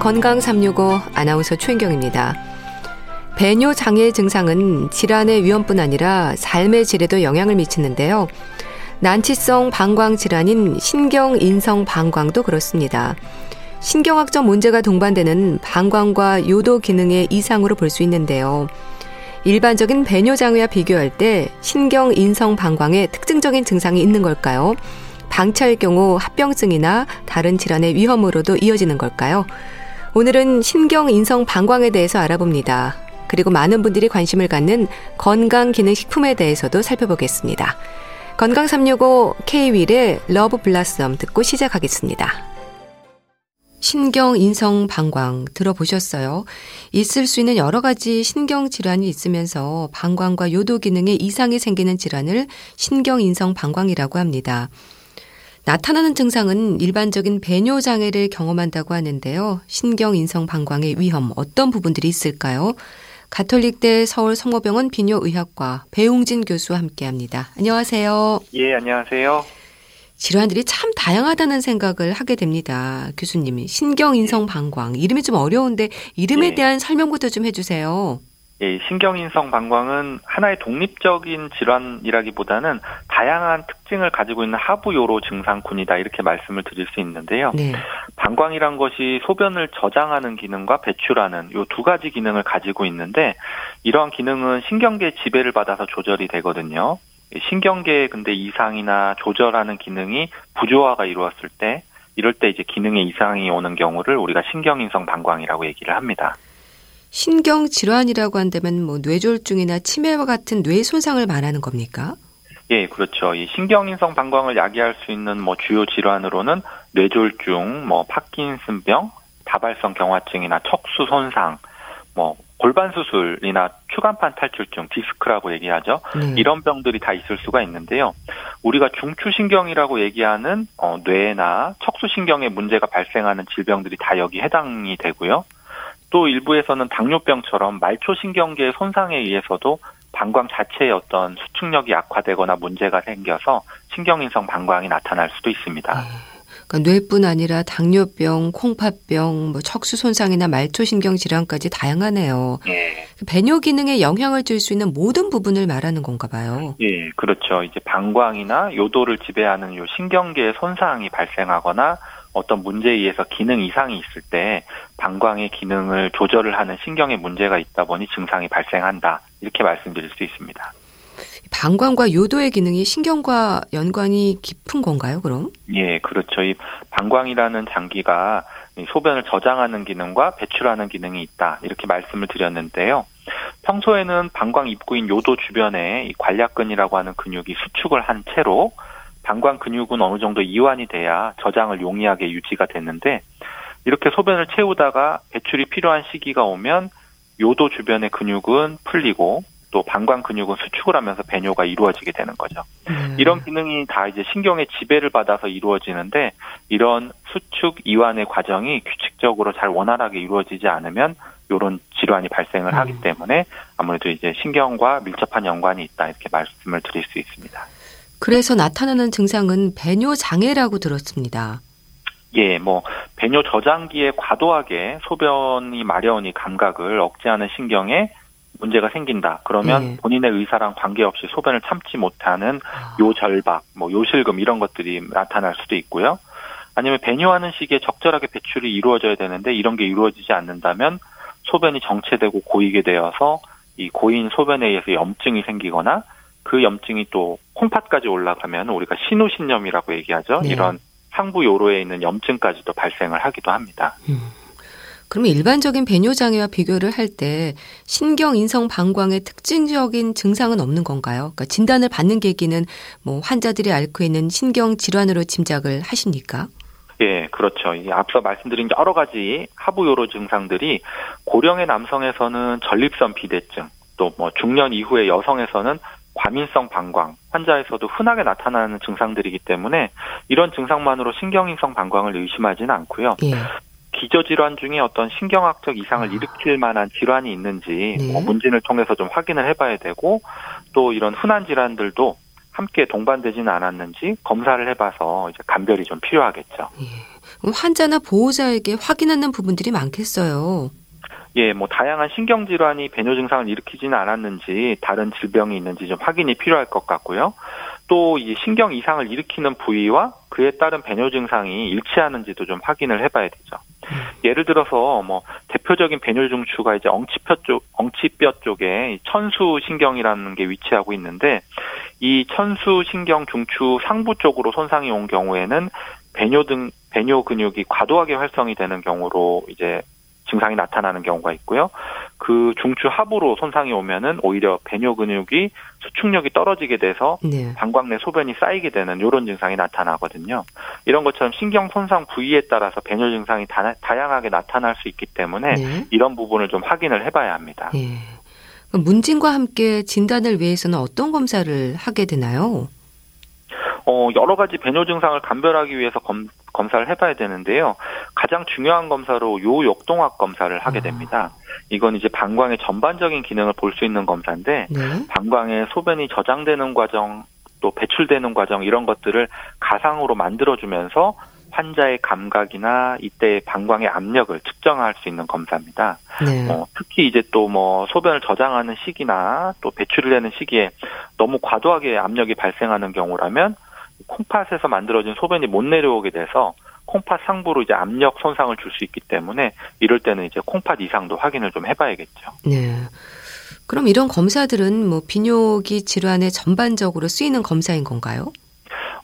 건강 365 아나운서 최인경입니다. 배뇨 장애 증상은 질환의 위험뿐 아니라 삶의 질에도 영향을 미치는데요. 난치성 방광 질환인 신경 인성 방광도 그렇습니다. 신경학적 문제가 동반되는 방광과 요도 기능의 이상으로 볼 수 있는데요. 일반적인 배뇨 장애와 비교할 때 신경 인성 방광에 특징적인 증상이 있는 걸까요? 방치할 경우 합병증이나 다른 질환의 위험으로도 이어지는 걸까요? 오늘은 신경인성 방광에 대해서 알아봅니다. 그리고 많은 분들이 관심을 갖는 건강기능식품에 대해서도 살펴보겠습니다. 건강 365 K-윌의 러브 블라썸 듣고 시작하겠습니다. 신경 인성 방광 들어보셨어요? 있을 수 있는 여러 가지 신경 질환이 있으면서 방광과 요도 기능에 이상이 생기는 질환을 신경 인성 방광이라고 합니다. 나타나는 증상은 일반적인 배뇨 장애를 경험한다고 하는데요. 신경 인성 방광의 위험 어떤 부분들이 있을까요? 가톨릭대 서울 성모병원 비뇨의학과 배웅진 교수와 함께합니다. 안녕하세요. 예, 안녕하세요. 질환들이 참 다양하다는 생각을 하게 됩니다. 교수님이 신경인성 방광 이름이 좀 어려운데 이름에 예. 대한 설명부터 좀 해주세요. 예, 신경인성 방광은 하나의 독립적인 질환이라기보다는 다양한 특징을 가지고 있는 하부 요로 증상군이다 이렇게 말씀을 드릴 수 있는데요. 네. 방광이란 것이 소변을 저장하는 기능과 배출하는 요 두 가지 기능을 가지고 있는데 이러한 기능은 신경계 지배를 받아서 조절이 되거든요. 신경계 근데 이상이나 조절하는 기능이 부조화가 이루었을 때 이럴 때 이제 기능에 이상이 오는 경우를 우리가 신경인성 방광이라고 얘기를 합니다. 신경 질환이라고 한다면 뭐 뇌졸중이나 치매와 같은 뇌 손상을 말하는 겁니까? 예, 그렇죠. 이 신경인성 방광을 야기할 수 있는 뭐 주요 질환으로는 뇌졸중, 뭐 파킨슨병, 다발성 경화증이나 척수 손상, 뭐 골반 수술이나 추간판 탈출증, 디스크라고 얘기하죠. 네. 이런 병들이 다 있을 수가 있는데요. 우리가 중추신경이라고 얘기하는 어, 뇌나 척수신경에 문제가 발생하는 질병들이 다 여기 해당이 되고요. 또 일부에서는 당뇨병처럼 말초 신경계의 손상에 의해서도 방광 자체의 어떤 수축력이 악화되거나 문제가 생겨서 신경인성 방광이 나타날 수도 있습니다. 네. 그러니까 뇌뿐 아니라 당뇨병, 콩팥병, 뭐 척수 손상이나 말초 신경 질환까지 다양하네요. 예. 배뇨 기능에 영향을 줄 수 있는 모든 부분을 말하는 건가 봐요. 예, 그렇죠. 이제 방광이나 요도를 지배하는 요 신경계의 손상이 발생하거나 어떤 문제에 의해서 기능 이상이 있을 때 방광의 기능을 조절을 하는 신경에 문제가 있다 보니 증상이 발생한다. 이렇게 말씀드릴 수 있습니다. 방광과 요도의 기능이 신경과 연관이 깊은 건가요, 그럼? 예, 그렇죠. 이 방광이라는 장기가 소변을 저장하는 기능과 배출하는 기능이 있다. 이렇게 말씀을 드렸는데요. 평소에는 방광 입구인 요도 주변에 이 관략근이라고 하는 근육이 수축을 한 채로 방광 근육은 어느 정도 이완이 돼야 저장을 용이하게 유지가 됐는데 이렇게 소변을 채우다가 배출이 필요한 시기가 오면 요도 주변의 근육은 풀리고 또 방광 근육은 수축을 하면서 배뇨가 이루어지게 되는 거죠. 음. 이런 기능이 다 이제 신경의 지배를 받아서 이루어지는데 이런 수축 이완의 과정이 규칙적으로 잘 원활하게 이루어지지 않으면 이런 질환이 발생을 음. 하기 때문에 아무래도 이제 신경과 밀접한 연관이 있다 이렇게 말씀을 드릴 수 있습니다. 그래서 나타나는 증상은 배뇨 장애라고 들었습니다. 예, 뭐 배뇨 저장기에 과도하게 소변이 마려우니 감각을 억제하는 신경에 문제가 생긴다. 그러면 네. 본인의 의사랑 관계없이 소변을 참지 못하는 아. 요절박, 뭐 요실금 이런 것들이 나타날 수도 있고요. 아니면 배뇨하는 시기에 적절하게 배출이 이루어져야 되는데 이런 게 이루어지지 않는다면 소변이 정체되고 고이게 되어서 이 고인 소변에 의해서 염증이 생기거나 그 염증이 또 콩팥까지 올라가면 우리가 신우신염이라고 얘기하죠. 네. 이런 상부 요로에 있는 염증까지도 발생을 하기도 합니다. 음. 그러면 일반적인 배뇨 장애와 비교를 할 때 신경 인성 방광의 특징적인 증상은 없는 건가요? 그러니까 진단을 받는 계기는 뭐 환자들이 앓고 있는 신경 질환으로 짐작을 하십니까? 예, 그렇죠. 앞서 말씀드린 여러 가지 하부 요로 증상들이 고령의 남성에서는 전립선 비대증, 또 뭐 중년 이후의 여성에서는 과민성 방광 환자에서도 흔하게 나타나는 증상들이기 때문에 이런 증상만으로 신경인성 방광을 의심하지는 않고요. 예. 기저질환 중에 어떤 신경학적 이상을 아. 일으킬 만한 질환이 있는지 네. 뭐 문진을 통해서 좀 확인을 해봐야 되고 또 이런 흔한 질환들도 함께 동반되지는 않았는지 검사를 해봐서 이제 감별이 좀 필요하겠죠. 예. 환자나 보호자에게 확인하는 부분들이 많겠어요. 예, 뭐 다양한 신경 질환이 배뇨 증상을 일으키지는 않았는지 다른 질병이 있는지 좀 확인이 필요할 것 같고요. 또 이 신경 이상을 일으키는 부위와 그에 따른 배뇨 증상이 일치하는지도 좀 확인을 해봐야 되죠. 예를 들어서 뭐 대표적인 배뇨 중추가 이제 엉치뼈 쪽 엉치뼈 쪽에 천수 신경이라는 게 위치하고 있는데 이 천수 신경 중추 상부 쪽으로 손상이 온 경우에는 배뇨 등 배뇨 근육이 과도하게 활성이 되는 경우로 이제 증상이 나타나는 경우가 있고요. 그 중추 하부로 손상이 오면은 오히려 배뇨 근육이 수축력이 떨어지게 돼서 네. 방광 내 소변이 쌓이게 되는 이런 증상이 나타나거든요. 이런 것처럼 신경 손상 부위에 따라서 배뇨 증상이 다, 양하게 나타날 수 있기 때문에 네. 이런 부분을 좀 확인을 해봐야 합니다. 네. 문진과 함께 진단을 위해서는 어떤 검사를 하게 되나요? 어, 여러 가지 배뇨 증상을 감별하기 위해서 검, 검사를 해봐야 되는데요. 가장 중요한 검사로 요역동학 검사를 하게 아. 됩니다. 이건 이제 방광의 전반적인 기능을 볼 수 있는 검사인데 네. 방광에 소변이 저장되는 과정 또 배출되는 과정 이런 것들을 가상으로 만들어주면서 환자의 감각이나 이때 방광의 압력을 측정할 수 있는 검사입니다. 네. 어, 특히 이제 또 뭐 소변을 저장하는 시기나 또 배출을 하는 시기에 너무 과도하게 압력이 발생하는 경우라면 콩팥에서 만들어진 소변이 못 내려오게 돼서 콩팥 상부로 이제 압력 손상을 줄 수 있기 때문에 이럴 때는 이제 콩팥 이상도 확인을 좀 해봐야겠죠. 네. 그럼 이런 검사들은 뭐 비뇨기 질환에 전반적으로 쓰이는 검사인 건가요?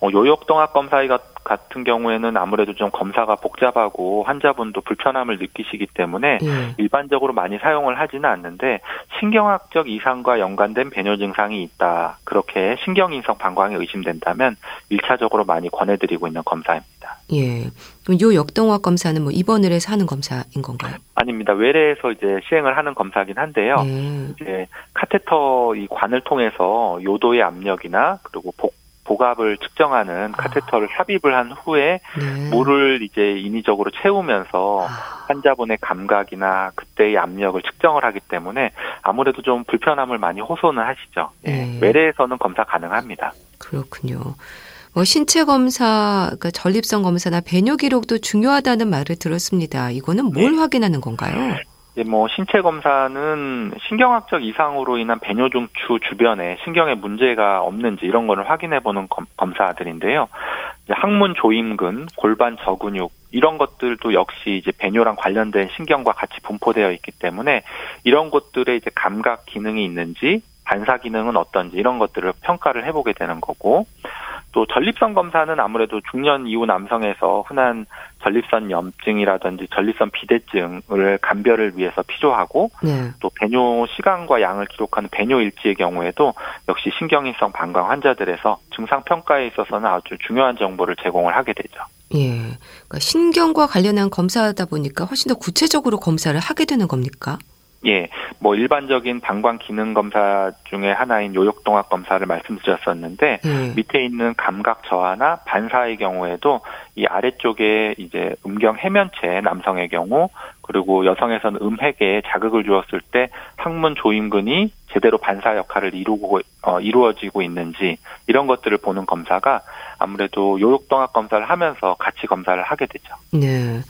어, 요역동학 검사가 같은 경우에는 아무래도 좀 검사가 복잡하고 환자분도 불편함을 느끼시기 때문에 예. 일반적으로 많이 사용을 하지는 않는데 신경학적 이상과 연관된 배뇨 증상이 있다. 그렇게 신경인성 방광이 의심된다면 1차적으로 많이 권해드리고 있는 검사입니다. 예. 그럼 요 역동학 검사는 뭐 입원을 해서 하는 검사인 건가요? 아닙니다. 외래에서 이제 시행을 하는 검사긴 한데요. 예. 이제 카테터 이 관을 통해서 요도의 압력이나 그리고 복 복압을 측정하는 아. 카테터를 삽입을 한 후에 네. 물을 이제 인위적으로 채우면서 아. 환자분의 감각이나 그때의 압력을 측정을 하기 때문에 아무래도 좀 불편함을 많이 호소는 하시죠. 예. 네. 외래에서는 검사 가능합니다. 그렇군요. 뭐 신체 검사, 그러니까 전립선 검사나 배뇨 기록도 중요하다는 말을 들었습니다. 이거는 뭘 네. 확인하는 건가요? 뭐 신체 검사는 신경학적 이상으로 인한 배뇨 중추 주변에 신경에 문제가 없는지 이런 거를 확인해 보는 검사들인데요. 항문 조임근, 골반 저근육 이런 것들도 역시 이제 배뇨랑 관련된 신경과 같이 분포되어 있기 때문에 이런 것들의 이제 감각 기능이 있는지 반사 기능은 어떤지 이런 것들을 평가를 해보게 되는 거고 또 전립선 검사는 아무래도 중년 이후 남성에서 흔한 전립선 염증이라든지 전립선 비대증을 감별을 위해서 필요하고 네. 또 배뇨 시간과 양을 기록하는 배뇨 일지의 경우에도 역시 신경인성 방광 환자들에서 증상 평가에 있어서는 아주 중요한 정보를 제공을 하게 되죠. 예. 그러니까 신경과 관련한 검사다 보니까 훨씬 더 구체적으로 검사를 하게 되는 겁니까? 예, 뭐 일반적인 방광 기능 검사 중에 하나인 요역동학 검사를 말씀드렸었는데 음. 밑에 있는 감각 저하나 반사의 경우에도 이 아래쪽에 이제 음경 해면체 남성의 경우 그리고 여성에서는 음핵에 자극을 주었을 때 항문 조임근이 제대로 반사 역할을 이루고 어, 이루어지고 있는지 이런 것들을 보는 검사가 아무래도 요역동학 검사를 하면서 같이 검사를 하게 되죠. 네.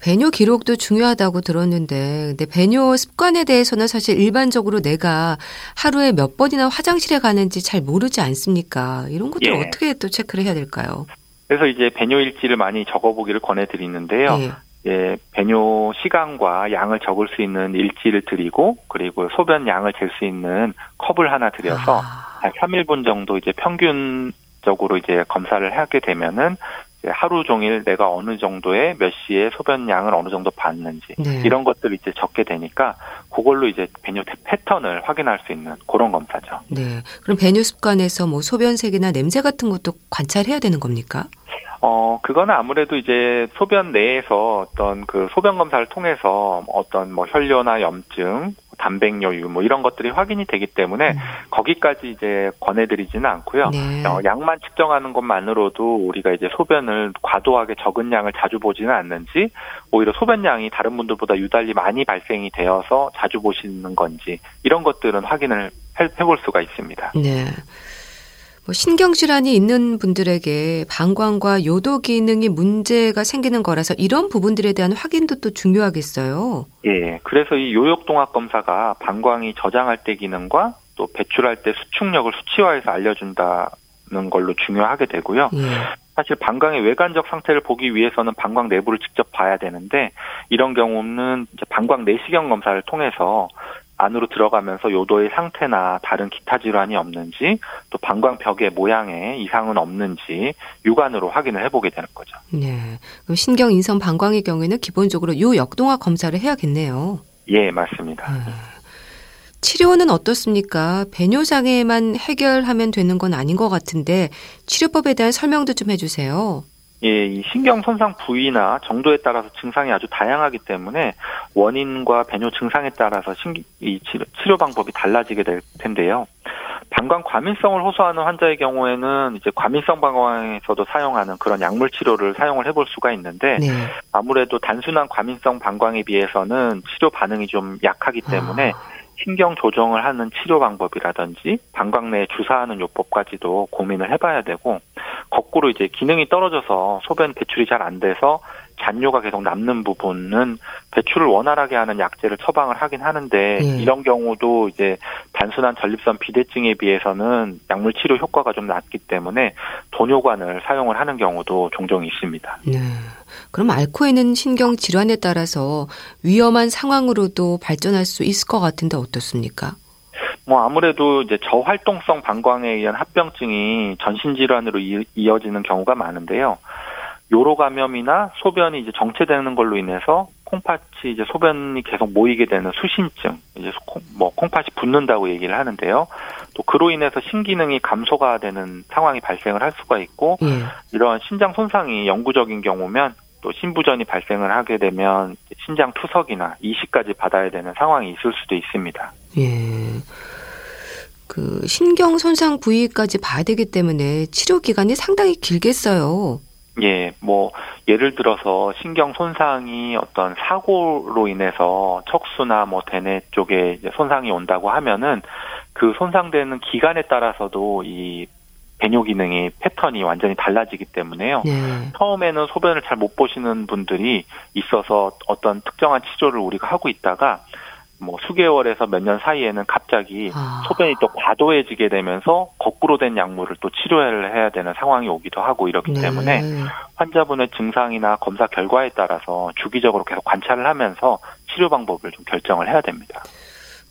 배뇨 기록도 중요하다고 들었는데, 근데 배뇨 습관에 대해서는 사실 일반적으로 내가 하루에 몇 번이나 화장실에 가는지 잘 모르지 않습니까? 이런 것들 예. 어떻게 또 체크를 해야 될까요? 그래서 이제 배뇨 일지를 많이 적어보기를 권해드리는데요. 예. 예, 배뇨 시간과 양을 적을 수 있는 일지를 드리고 그리고 소변 양을 잴 수 있는 컵을 하나 드려서 아. 한 3일분 정도 이제 평균적으로 이제 검사를 하게 되면은 하루 종일 내가 어느 정도의 몇 시에 소변량을 어느 정도 봤는지 네. 이런 것들 이제 적게 되니까 그걸로 이제 배뇨 패턴을 확인할 수 있는 그런 검사죠. 네. 그럼 배뇨 습관에서 뭐 소변색이나 냄새 같은 것도 관찰해야 되는 겁니까? 어, 그거는 아무래도 이제 소변 내에서 어떤 그 소변 검사를 통해서 어떤 뭐 혈뇨나 염증, 단백뇨유 뭐 이런 것들이 확인이 되기 때문에 음. 거기까지 이제 권해드리지는 않고요. 네. 어, 양만 측정하는 것만으로도 우리가 이제 소변을 과도하게 적은 양을 자주 보지는 않는지 오히려 소변량이 다른 분들보다 유달리 많이 발생이 되어서 자주 보시는 건지 이런 것들은 확인을 해, 해볼 수가 있습니다. 네. 뭐 신경질환이 있는 분들에게 방광과 요도 기능이 문제가 생기는 거라서 이런 부분들에 대한 확인도 또 중요하겠어요. 예, 그래서 이 요역동학 검사가 방광이 저장할 때 기능과 또 배출할 때 수축력을 수치화해서 알려준다는 걸로 중요하게 되고요. 예. 사실 방광의 외관적 상태를 보기 위해서는 방광 내부를 직접 봐야 되는데 이런 경우는 이제 방광 내시경 검사를 통해서 안으로 들어가면서 요도의 상태나 다른 기타 질환이 없는지 또 방광벽의 모양에 이상은 없는지 육안으로 확인을 해보게 되는 거죠. 네. 그럼 신경 인성 방광의 경우에는 기본적으로 요 역동화 검사를 해야겠네요. 예, 맞습니다. 네. 치료는 어떻습니까? 배뇨 장애만 해결하면 되는 건 아닌 것 같은데 치료법에 대한 설명도 좀 해주세요. 예, 이 신경 손상 부위나 정도에 따라서 증상이 아주 다양하기 때문에 원인과 배뇨 증상에 따라서 신기, 이 치료, 치료 방법이 달라지게 될 텐데요. 방광 과민성을 호소하는 환자의 경우에는 이제 과민성 방광에서도 사용하는 그런 약물 치료를 사용을 해볼 수가 있는데 네. 아무래도 단순한 과민성 방광에 비해서는 치료 반응이 좀 약하기 때문에 아. 신경 조정을 하는 치료 방법이라든지 방광 내에 주사하는 요법까지도 고민을 해봐야 되고 거꾸로 이제 기능이 떨어져서 소변 배출이 잘 안 돼서 잔뇨가 계속 남는 부분은 배출을 원활하게 하는 약제를 처방을 하긴 하는데 예. 이런 경우도 이제 단순한 전립선 비대증에 비해서는 약물 치료 효과가 좀 낮기 때문에 도뇨관을 사용을 하는 경우도 종종 있습니다. 네. 그럼 앓고 있는 신경 질환에 따라서 위험한 상황으로도 발전할 수 있을 것 같은데 어떻습니까? 뭐 아무래도 이제 저활동성 방광에 의한 합병증이 전신 질환으로 이어지는 경우가 많은데요. 요로 감염이나 소변이 이제 정체되는 걸로 인해서 콩팥이 이제 소변이 계속 모이게 되는 수신증, 이제 콩, 뭐 콩팥이 붓는다고 얘기를 하는데요. 또 그로 인해서 신기능이 감소가 되는 상황이 발생을 할 수가 있고 예. 이러한 신장 손상이 영구적인 경우면 또 신부전이 발생을 하게 되면 신장 투석이나 이식까지 받아야 되는 상황이 있을 수도 있습니다. 예. 그 신경 손상 부위까지 봐야 되기 때문에 치료 기간이 상당히 길겠어요. 예, 뭐 예를 들어서 신경 손상이 어떤 사고로 인해서 척수나 뭐 대뇌 쪽에 손상이 온다고 하면은 그 손상되는 기간에 따라서도 이 배뇨 기능이 패턴이 완전히 달라지기 때문에요. 네. 처음에는 소변을 잘 못 보시는 분들이 있어서 어떤 특정한 치료를 우리가 하고 있다가 뭐 수개월에서 몇 년 사이에는 갑자기 아. 소변이 또 과도해지게 되면서 거꾸로 된 약물을 또 치료를 해야 되는 상황이 오기도 하고 이렇기 네. 때문에 환자분의 증상이나 검사 결과에 따라서 주기적으로 계속 관찰을 하면서 치료 방법을 좀 결정을 해야 됩니다.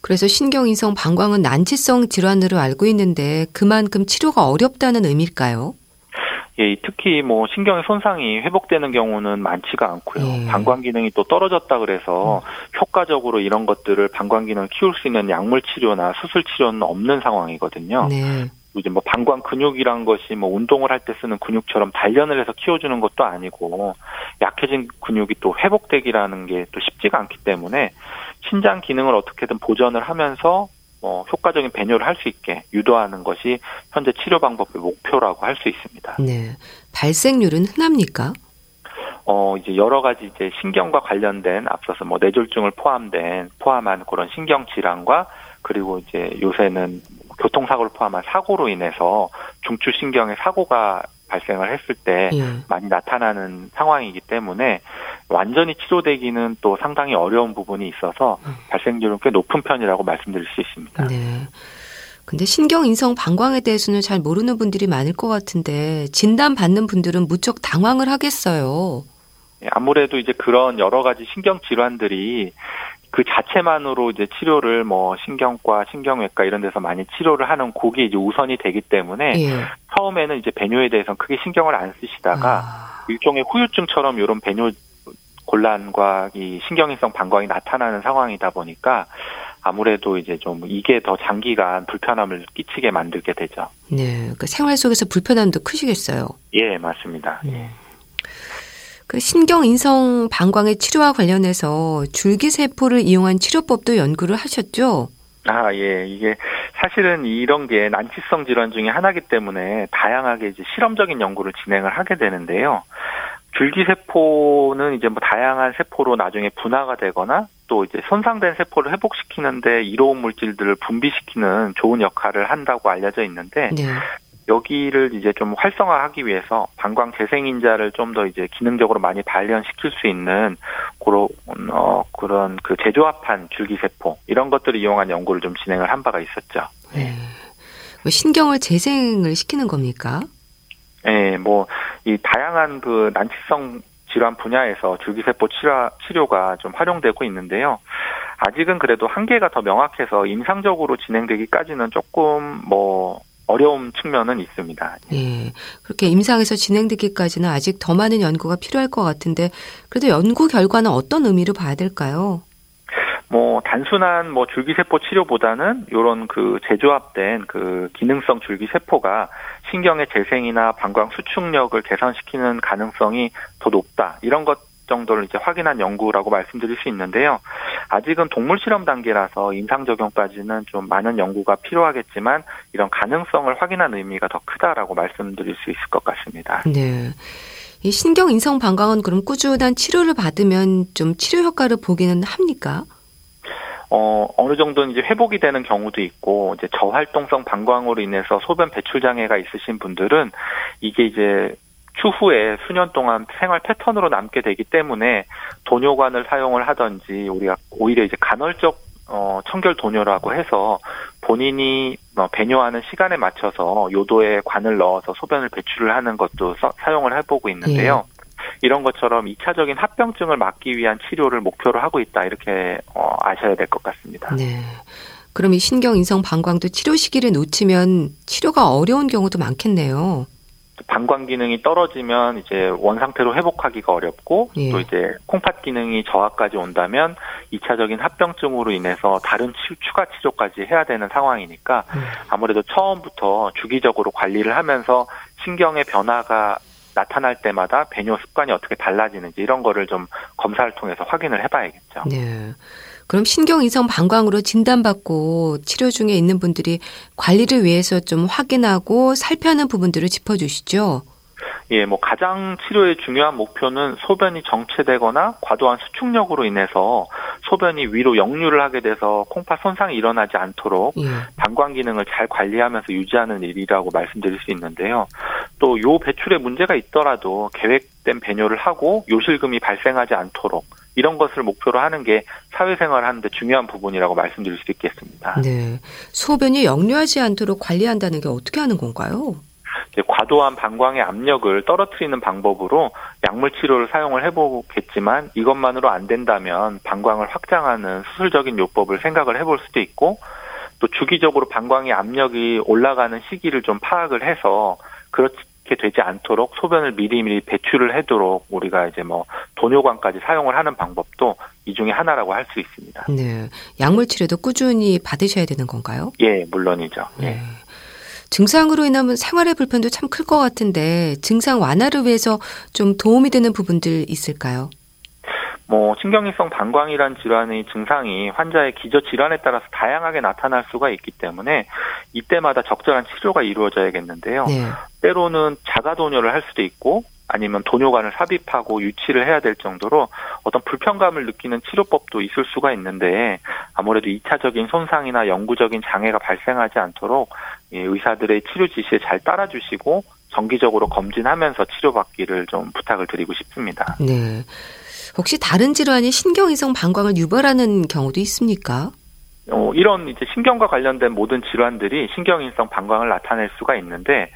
그래서 신경인성 방광은 난치성 질환으로 알고 있는데 그만큼 치료가 어렵다는 의미일까요? 예, 특히 뭐 신경의 손상이 회복되는 경우는 많지가 않고요. 예. 방광 기능이 또 떨어졌다 그래서 음. 효과적으로 이런 것들을 방광 기능을 키울 수 있는 약물 치료나 수술 치료는 없는 상황이거든요. 네. 이제 뭐 방광 근육이란 것이 뭐 운동을 할 때 쓰는 근육처럼 단련을 해서 키워주는 것도 아니고 약해진 근육이 또 회복되기라는 게 또 쉽지가 않기 때문에 신장 기능을 어떻게든 보전을 하면서 뭐 효과적인 배뇨를 할 수 있게 유도하는 것이 현재 치료 방법의 목표라고 할 수 있습니다. 네. 발생률은 흔합니까? 어, 이제 여러 가지 이제 신경과 관련된 앞서서 뭐 뇌졸중을 포함된 포함한 그런 신경 질환과 그리고 이제 요새는 교통사고를 포함한 사고로 인해서 중추신경의 사고가 발생을 했을 때 예. 많이 나타나는 상황이기 때문에 완전히 치료되기는 또 상당히 어려운 부분이 있어서 음. 발생률은 꽤 높은 편이라고 말씀드릴 수 있습니다. 네. 근데 신경인성 방광에 대해서는 잘 모르는 분들이 많을 것 같은데 진단 받는 분들은 무척 당황을 하겠어요. 예, 아무래도 이제 그런 여러 가지 신경 질환들이 그 자체만으로 이제 치료를 뭐 신경과 신경외과 이런 데서 많이 치료를 하는 곡이 이제 우선이 되기 때문에 예. 처음에는 이제 배뇨에 대해서는 크게 신경을 안 쓰시다가 아. 일종의 후유증처럼 이런 배뇨 곤란과 이 신경인성 방광이 나타나는 상황이다 보니까 아무래도 이제 좀 이게 더 장기간 불편함을 끼치게 만들게 되죠. 네, 그 생활 속에서 불편함도 크시겠어요. 예, 맞습니다. 네. 그 신경인성 방광의 치료와 관련해서 줄기세포를 이용한 치료법도 연구를 하셨죠? 아, 예. 이게 사실은 이런 게 난치성 질환 중에 하나기 때문에 다양하게 이제 실험적인 연구를 진행을 하게 되는데요. 줄기세포는 이제 뭐 다양한 세포로 나중에 분화가 되거나 또 이제 손상된 세포를 회복시키는데 이로운 물질들을 분비시키는 좋은 역할을 한다고 알려져 있는데 네. 여기를 이제 좀 활성화하기 위해서 방광 재생인자를 좀 더 이제 기능적으로 많이 발현시킬 수 있는 그런 어 그런 그 재조합한 줄기세포 이런 것들을 이용한 연구를 좀 진행을 한 바가 있었죠. 네. 뭐 신경을 재생을 시키는 겁니까? 네, 뭐이 다양한 그 난치성 질환 분야에서 줄기세포 치료, 치료가 좀 활용되고 있는데요. 아직은 그래도 한계가 더 명확해서 임상적으로 진행되기까지는 조금 뭐 어려운 측면은 있습니다. 예. 그렇게 임상에서 진행되기까지는 아직 더 많은 연구가 필요할 것 같은데 그래도 연구 결과는 어떤 의미로 봐야 될까요? 뭐 단순한 뭐 줄기세포 치료보다는 이런 그 재조합된 그 기능성 줄기세포가 신경의 재생이나 방광 수축력을 개선시키는 가능성이 더 높다 이런 것 정도를 이제 확인한 연구라고 말씀드릴 수 있는데요. 아직은 동물 실험 단계라서 임상 적용까지는 좀 많은 연구가 필요하겠지만 이런 가능성을 확인한 의미가 더 크다라고 말씀드릴 수 있을 것 같습니다. 네. 이 신경 인성 방광은 그럼 꾸준한 치료를 받으면 좀 치료 효과를 보기는 합니까? 어, 어느 정도는 이제 회복이 되는 경우도 있고, 이제 저활동성 방광으로 인해서 소변 배출 장애가 있으신 분들은 이게 이제 추후에 수년 동안 생활 패턴으로 남게 되기 때문에 도뇨관을 사용을 하든지 우리가 오히려 이제 간헐적 어, 청결 도뇨라고 해서 본인이 어, 배뇨하는 시간에 맞춰서 요도에 관을 넣어서 소변을 배출을 하는 것도 써, 사용을 해보고 있는데요. 예. 이런 것처럼 2차적인 합병증을 막기 위한 치료를 목표로 하고 있다 이렇게 어, 아셔야 될 것 같습니다. 네. 그럼 이 신경인성 방광도 치료 시기를 놓치면 치료가 어려운 경우도 많겠네요. 방광 기능이 떨어지면 이제 원 상태로 회복하기가 어렵고 예. 또 이제 콩팥 기능이 저하까지 온다면 2차적인 합병증으로 인해서 다른 치, 추가 치료까지 해야 되는 상황이니까 음. 아무래도 처음부터 주기적으로 관리를 하면서 신경의 변화가 나타날 때마다 배뇨 습관이 어떻게 달라지는지 이런 거를 좀 검사를 통해서 확인을 해봐야겠죠. 네. 그럼 신경이성 방광으로 진단받고 치료 중에 있는 분들이 관리를 위해서 좀 확인하고 살펴는 부분들을 짚어주시죠. 예, 뭐 가장 치료의 중요한 목표는 소변이 정체되거나 과도한 수축력으로 인해서 소변이 위로 역류를 하게 돼서 콩팥 손상이 일어나지 않도록 예. 방광 기능을 잘 관리하면서 유지하는 일이라고 말씀드릴 수 있는데요. 또 요 배출에 문제가 있더라도 계획된 배뇨를 하고 요실금이 발생하지 않도록 이런 것을 목표로 하는 게 사회생활 하는데 중요한 부분이라고 말씀드릴 수 있겠습니다. 네. 소변이 역류하지 않도록 관리한다는 게 어떻게 하는 건가요? 과도한 방광의 압력을 떨어뜨리는 방법으로 약물 치료를 사용을 해보겠지만 이것만으로 안 된다면 방광을 확장하는 수술적인 요법을 생각을 해볼 수도 있고 또 주기적으로 방광의 압력이 올라가는 시기를 좀 파악을 해서 그렇게 되지 않도록 소변을 미리미리 배출을 하도록 우리가 이제 뭐 도뇨관까지 사용을 하는 방법도 이 중에 하나라고 할 수 있습니다. 네. 약물 치료도 꾸준히 받으셔야 되는 건가요? 예, 물론이죠. 예. 네. 증상으로 인하면 생활의 불편도 참 클 것 같은데 증상 완화를 위해서 좀 도움이 되는 부분들 있을까요? 뭐 신경이성 방광이란 질환의 증상이 환자의 기저 질환에 따라서 다양하게 나타날 수가 있기 때문에 이때마다 적절한 치료가 이루어져야겠는데요. 네. 때로는 자가 도뇨를 할 수도 있고 아니면 도뇨관을 삽입하고 유치를 해야 될 정도로 어떤 불편감을 느끼는 치료법도 있을 수가 있는데 아무래도 2차적인 손상이나 영구적인 장애가 발생하지 않도록 의사들의 치료 지시에 잘 따라주시고 정기적으로 검진하면서 치료받기를 좀 부탁을 드리고 싶습니다. 네. 혹시 다른 질환이 신경이성 방광을 유발하는 경우도 있습니까? 어, 이런 이제 신경과 관련된 모든 질환들이 신경인성 방광을 나타낼 수가 있는데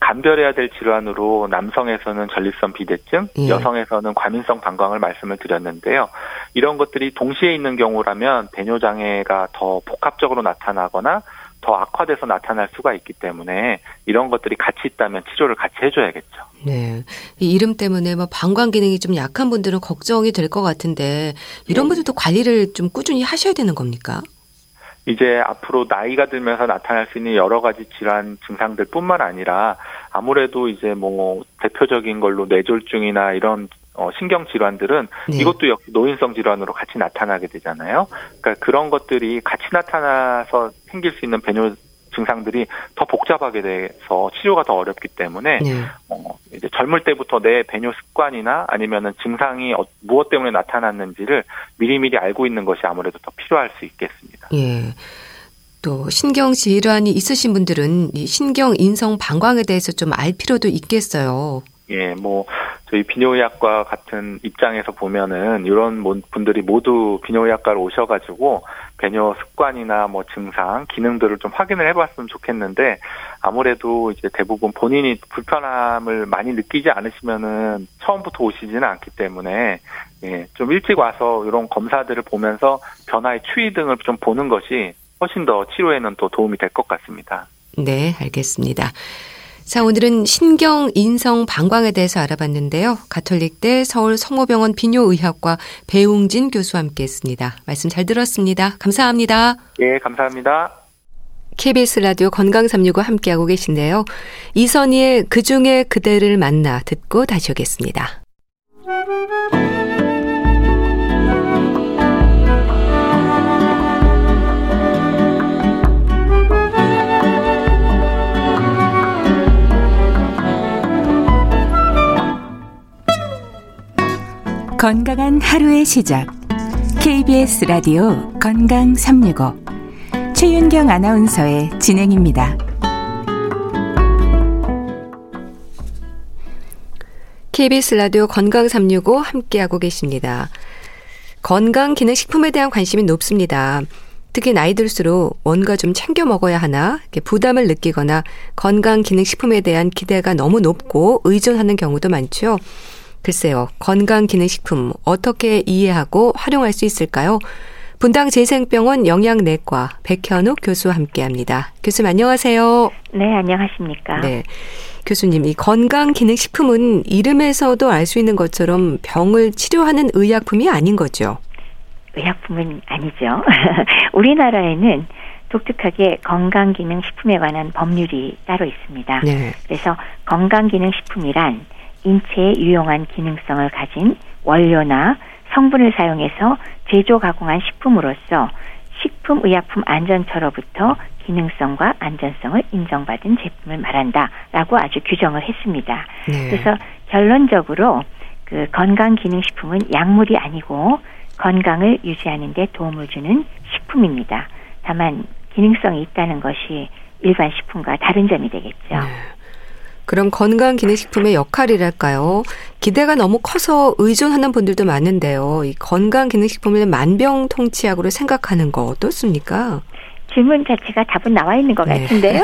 감별해야 될 질환으로 남성에서는 전립선 비대증, 예. 여성에서는 과민성 방광을 말씀을 드렸는데요. 이런 것들이 동시에 있는 경우라면 배뇨 장애가 더 복합적으로 나타나거나 더 악화돼서 나타날 수가 있기 때문에 이런 것들이 같이 있다면 치료를 같이 해줘야겠죠. 네. 이 이름 때문에 뭐 방광 기능이 좀 약한 분들은 걱정이 될 것 같은데 이런 네. 분들도 관리를 좀 꾸준히 하셔야 되는 겁니까? 이제 앞으로 나이가 들면서 나타날 수 있는 여러 가지 질환 증상들 뿐만 아니라 아무래도 이제 뭐 대표적인 걸로 뇌졸중이나 이런 어, 신경 질환들은 네. 이것도 역시 노인성 질환으로 같이 나타나게 되잖아요. 그러니까 그런 것들이 같이 나타나서 생길 수 있는 배뇨 증상들이 더 복잡하게 돼서 치료가 더 어렵기 때문에 네. 어, 이제 젊을 때부터 내 배뇨 습관이나 아니면은 증상이 어, 무엇 때문에 나타났는지를 미리미리 알고 있는 것이 아무래도 더 필요할 수 있겠습니다. 예. 또 신경 질환이 있으신 분들은 이 신경 인성 방광에 대해서 좀 알 필요도 있겠어요. 예, 뭐 저희 비뇨의학과 같은 입장에서 보면은 이런 분들이 모두 비뇨의학과로 오셔가지고 배뇨 습관이나 뭐 증상, 기능들을 좀 확인을 해봤으면 좋겠는데 아무래도 이제 대부분 본인이 불편함을 많이 느끼지 않으시면은 처음부터 오시지는 않기 때문에 예, 좀 일찍 와서 이런 검사들을 보면서 변화의 추이 등을 좀 보는 것이 훨씬 더 치료에는 또 도움이 될 것 같습니다. 네, 알겠습니다. 자, 오늘은 신경 인성 방광에 대해서 알아봤는데요. 가톨릭대 서울 성모병원 비뇨의학과 배웅진 교수와 함께 했습니다. 말씀 잘 들었습니다. 감사합니다. 예, 감사합니다. KBS 라디오 건강365 함께하고 계신데요. 이선희의 그중에 그대를 만나 듣고 다시 오겠습니다. 건강한 하루의 시작. KBS 라디오 건강 365. 최윤경 아나운서의 진행입니다. KBS 라디오 건강 365 함께하고 계십니다. 건강 기능 식품에 대한 관심이 높습니다. 특히 나이 들수록 뭔가 좀 챙겨 먹어야 하나 부담을 느끼거나 건강 기능 식품에 대한 기대가 너무 높고 의존하는 경우도 많죠. 글쎄요, 건강기능식품 어떻게 이해하고 활용할 수 있을까요? 분당 재생병원 영양내과 백현욱 교수와 함께 합니다. 교수님 안녕하세요. 네, 안녕하십니까. 네. 교수님, 이 건강기능식품은 이름에서도 알 수 있는 것처럼 병을 치료하는 의약품이 아닌 거죠? 의약품은 아니죠. 우리나라에는 독특하게 건강기능식품에 관한 법률이 따로 있습니다. 네. 그래서 건강기능식품이란 인체에 유용한 기능성을 가진 원료나 성분을 사용해서 제조 가공한 식품으로서 식품의약품 안전처로부터 기능성과 안전성을 인정받은 제품을 말한다라고 아주 규정을 했습니다. 네. 그래서 결론적으로 그 건강 기능식품은 약물이 아니고 건강을 유지하는 데 도움을 주는 식품입니다. 다만 기능성이 있다는 것이 일반 식품과 다른 점이 되겠죠. 네. 그럼 건강기능식품의 역할이랄까요? 기대가 너무 커서 의존하는 분들도 많은데요. 이 건강기능식품을 만병통치약으로 생각하는 거 어떻습니까? 질문 자체가 답은 나와 있는 것 네. 같은데요.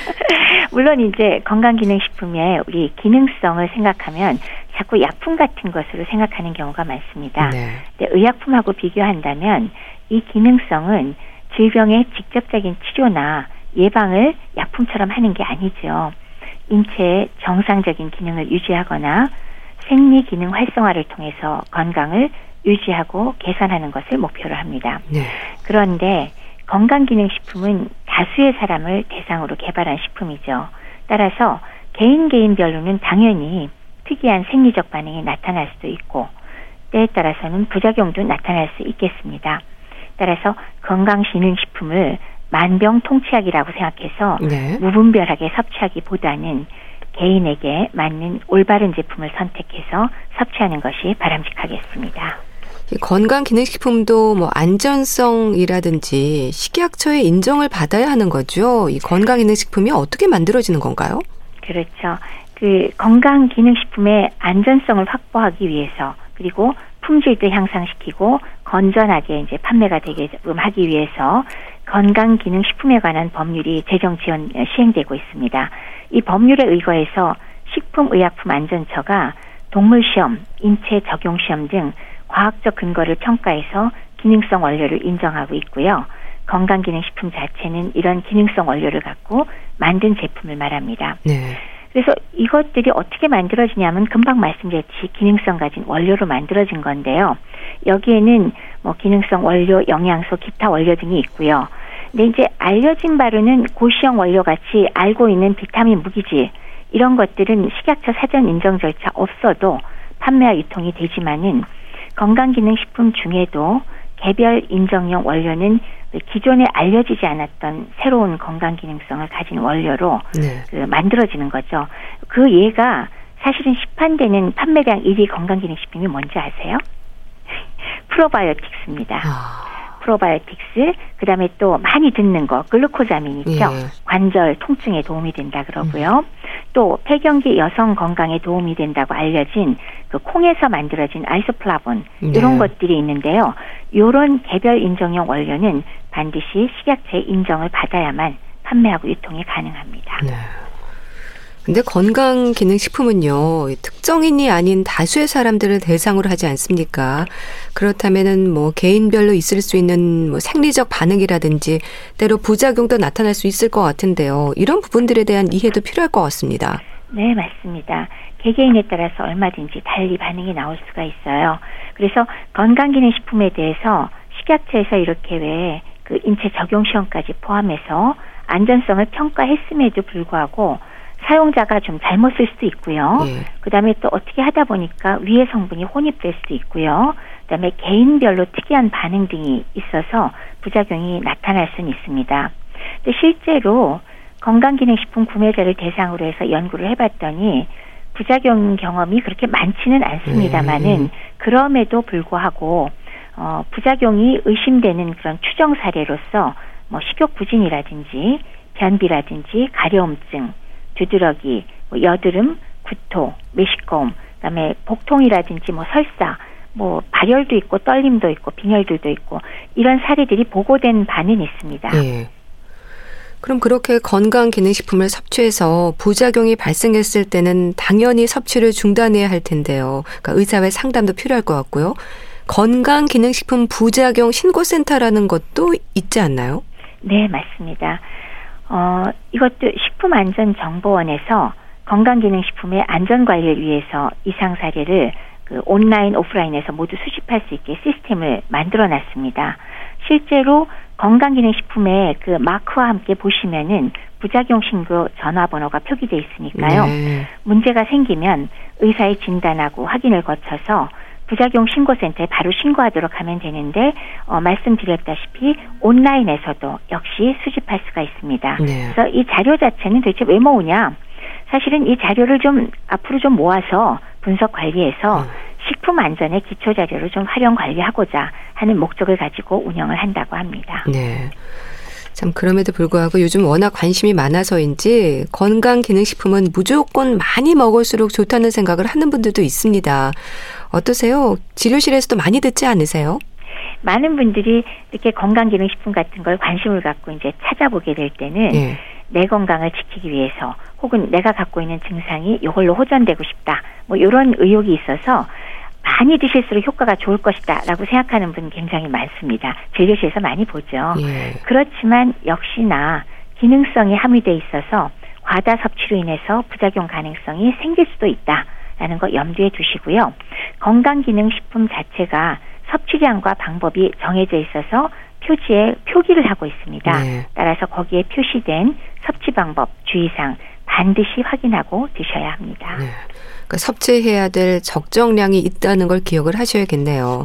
물론 이제 건강기능식품의 우리 기능성을 생각하면 자꾸 약품 같은 것으로 생각하는 경우가 많습니다. 네. 의약품하고 비교한다면 이 기능성은 질병의 직접적인 치료나 예방을 약품처럼 하는 게 아니죠. 인체의 정상적인 기능을 유지하거나 생리 기능 활성화를 통해서 건강을 유지하고 개선하는 것을 목표로 합니다. 네. 그런데 건강기능식품은 다수의 사람을 대상으로 개발한 식품이죠. 따라서 개인 개인별로는 당연히 특이한 생리적 반응이 나타날 수도 있고 때에 따라서는 부작용도 나타날 수 있겠습니다. 따라서 건강기능식품을 만병통치약이라고 생각해서 네. 무분별하게 섭취하기보다는 개인에게 맞는 올바른 제품을 선택해서 섭취하는 것이 바람직하겠습니다. 건강 기능식품도 뭐 안전성이라든지 식약처의 인정을 받아야 하는 거죠. 이 건강 기능식품이 어떻게 만들어지는 건가요? 그렇죠. 그 건강 기능식품의 안전성을 확보하기 위해서 그리고 품질도 향상시키고 건전하게 이제 판매가 되게끔 하기 위해서 건강기능식품에 관한 법률이 재정 지원 시행되고 있습니다. 이 법률에 의거해서 식품의약품안전처가 동물시험, 인체 적용시험 등 과학적 근거를 평가해서 기능성 원료를 인정하고 있고요. 건강기능식품 자체는 이런 기능성 원료를 갖고 만든 제품을 말합니다. 네. 그래서 이것들이 어떻게 만들어지냐면 금방 말씀드렸듯이 기능성 가진 원료로 만들어진 건데요. 여기에는 뭐 기능성 원료, 영양소, 기타 원료 등이 있고요. 근데 이제 알려진 바로는 고시형 원료 같이 알고 있는 비타민 무기질 이런 것들은 식약처 사전 인정 절차 없어도 판매와 유통이 되지만은 건강기능식품 중에도 개별 인정용 원료는 기존에 알려지지 않았던 새로운 건강 기능성을 가진 원료로 네. 그 만들어지는 거죠. 그 예가 사실은 시판되는 판매량 1위 건강 기능식품이 뭔지 아세요? 프로바이오틱스입니다. 아. 프로바이오틱스, 그 다음에 또 많이 듣는 거 글루코자민 있죠. 예. 관절 통증에 도움이 된다 그러고요. 또 폐경기 여성 건강에 도움이 된다고 알려진 그 콩에서 만들어진 아이소플라본 네. 이런 것들이 있는데요. 이런 개별 인정용 원료는 반드시 식약처 인정을 받아야만 판매하고 유통이 가능합니다. 네. 근데 건강기능식품은요, 특정인이 아닌 다수의 사람들을 대상으로 하지 않습니까? 그렇다면은 뭐 개인별로 있을 수 있는 뭐 생리적 반응이라든지 때로 부작용도 나타날 수 있을 것 같은데요. 이런 부분들에 대한 이해도 필요할 것 같습니다. 네, 맞습니다. 개개인에 따라서 얼마든지 달리 반응이 나올 수가 있어요. 그래서 건강기능식품에 대해서 식약처에서 이렇게 왜 그 인체 적용 시험까지 포함해서 안전성을 평가했음에도 불구하고 사용자가 좀 잘못 쓸 수도 있고요. 예. 그다음에 또 어떻게 하다 보니까 위의 성분이 혼입될 수도 있고요. 그다음에 개인별로 특이한 반응 등이 있어서 부작용이 나타날 수는 있습니다. 근데 실제로 건강기능식품 구매자를 대상으로 해서 연구를 해봤더니 부작용 경험이 그렇게 많지는 않습니다만은 음. 그럼에도 불구하고 어, 부작용이 의심되는 그런 추정 사례로서 뭐 식욕 부진이라든지 변비라든지 가려움증, 두드러기, 뭐 여드름, 구토, 메시꺼움, 그다음에 복통이라든지 뭐 설사, 뭐 발열도 있고 떨림도 있고 빈혈들도 있고 이런 사례들이 보고된 바는 있습니다. 예. 그럼 그렇게 건강 기능식품을 섭취해서 부작용이 발생했을 때는 당연히 섭취를 중단해야 할 텐데요. 그러니까 의사와의 상담도 필요할 것 같고요. 건강 기능식품 부작용 신고센터라는 것도 있지 않나요? 네, 맞습니다. 어, 이것도 식품안전정보원에서 건강기능식품의 안전관리를 위해서 이상 사례를 그 온라인, 오프라인에서 모두 수집할 수 있게 시스템을 만들어 놨습니다. 실제로 건강기능식품의 그 마크와 함께 보시면은 부작용 신고 전화번호가 표기돼 있으니까요. 네. 문제가 생기면 의사의 진단하고 확인을 거쳐서 부작용 신고센터에 바로 신고하도록 하면 되는데 어, 말씀드렸다시피 온라인에서도 역시 수집할 수가 있습니다. 네. 그래서 이 자료 자체는 도대체 왜 모으냐? 사실은 이 자료를 좀 앞으로 좀 모아서 분석 관리해서 음. 식품 안전의 기초 자료를 좀 활용 관리하고자 하는 목적을 가지고 운영을 한다고 합니다. 네. 참 그럼에도 불구하고 요즘 워낙 관심이 많아서인지 건강 기능식품은 무조건 많이 먹을수록 좋다는 생각을 하는 분들도 있습니다. 어떠세요? 진료실에서도 많이 듣지 않으세요? 많은 분들이 이렇게 건강기능식품 같은 걸 관심을 갖고 이제 찾아보게 될 때는 예. 내 건강을 지키기 위해서 혹은 내가 갖고 있는 증상이 이걸로 호전되고 싶다. 뭐 이런 의욕이 있어서 많이 드실수록 효과가 좋을 것이다라고 생각하는 분 굉장히 많습니다. 진료실에서 많이 보죠. 예. 그렇지만 역시나 기능성이 함유돼 있어서 과다 섭취로 인해서 부작용 가능성이 생길 수도 있다라는 거 염두에 두시고요. 건강기능식품 자체가 섭취량과 방법이 정해져 있어서 표지에 표기를 하고 있습니다. 네. 따라서 거기에 표시된 섭취 방법, 주의사항 반드시 확인하고 드셔야 합니다. 네. 그러니까 섭취해야 될 적정량이 있다는 걸 기억을 하셔야겠네요.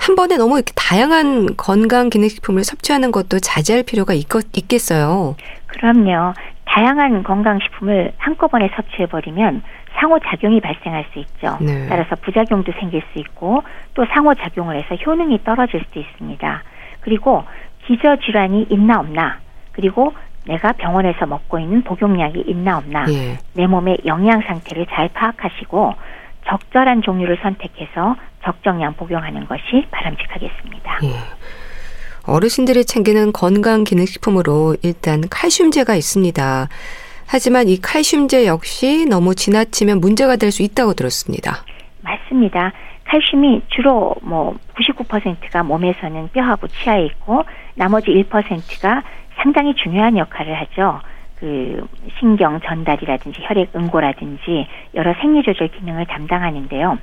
한 번에 너무 이렇게 다양한 건강 기능식품을 섭취하는 것도 자제할 필요가 있, 있겠어요. 그럼요. 다양한 건강식품을 한꺼번에 섭취해버리면 상호작용이 발생할 수 있죠. 네. 따라서 부작용도 생길 수 있고 또 상호작용을 해서 효능이 떨어질 수도 있습니다. 그리고 기저질환이 있나 없나 그리고 내가 병원에서 먹고 있는 복용량이 있나 없나 예. 내 몸의 영양 상태를 잘 파악하시고 적절한 종류를 선택해서 적정량 복용하는 것이 바람직하겠습니다. 예. 어르신들이 챙기는 건강 기능식품으로 일단 칼슘제가 있습니다. 하지만 이 칼슘제 역시 너무 지나치면 문제가 될 수 있다고 들었습니다. 맞습니다. 칼슘이 주로 뭐 99%가 몸에서는 뼈하고 치아에 있고 나머지 1%가 상당히 중요한 역할을 하죠. 그 신경 전달이라든지 혈액 응고라든지 여러 생리 조절 기능을 담당하는데요.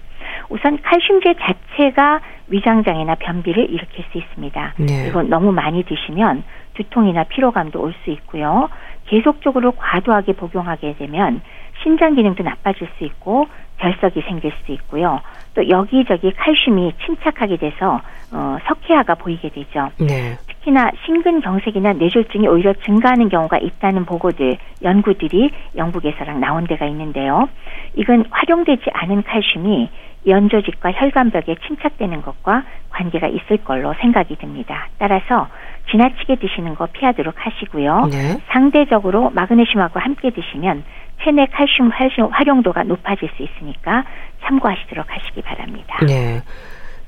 우선 칼슘제 자체가 위장 장애나 변비를 일으킬 수 있습니다. 네. 그리고 너무 많이 드시면 두통이나 피로감도 올 수 있고요. 계속적으로 과도하게 복용하게 되면 신장 기능도 나빠질 수 있고 결석이 생길 수 있고요. 또 여기저기 칼슘이 침착하게 돼서 어, 석회화가 보이게 되죠. 네. 특히나 심근경색이나 뇌졸중이 오히려 증가하는 경우가 있다는 보고들, 연구들이 영국에서랑 나온 데가 있는데요. 이건 활용되지 않은 칼슘이 연조직과 혈관벽에 침착되는 것과 관계가 있을 걸로 생각이 듭니다. 따라서 지나치게 드시는 거 피하도록 하시고요. 네. 상대적으로 마그네슘하고 함께 드시면 체내 칼슘 활용도가 높아질 수 있으니까 참고하시도록 하시기 바랍니다. 네.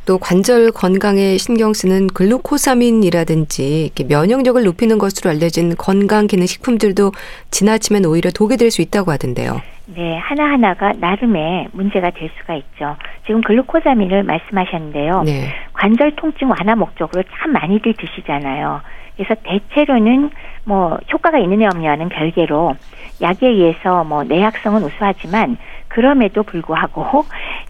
또 관절 건강에 신경 쓰는 글루코사민이라든지 면역력을 높이는 것으로 알려진 건강 기능 식품들도 지나치면 오히려 독이 될 수 있다고 하던데요. 네, 하나하나가 나름의 문제가 될 수가 있죠. 지금 글루코사민을 말씀하셨는데요. 네. 관절 통증 완화 목적으로 참 많이들 드시잖아요. 그래서 대체로는 뭐 효과가 있느냐 없느냐는 별개로 약에 의해서 뭐 내약성은 우수하지만 그럼에도 불구하고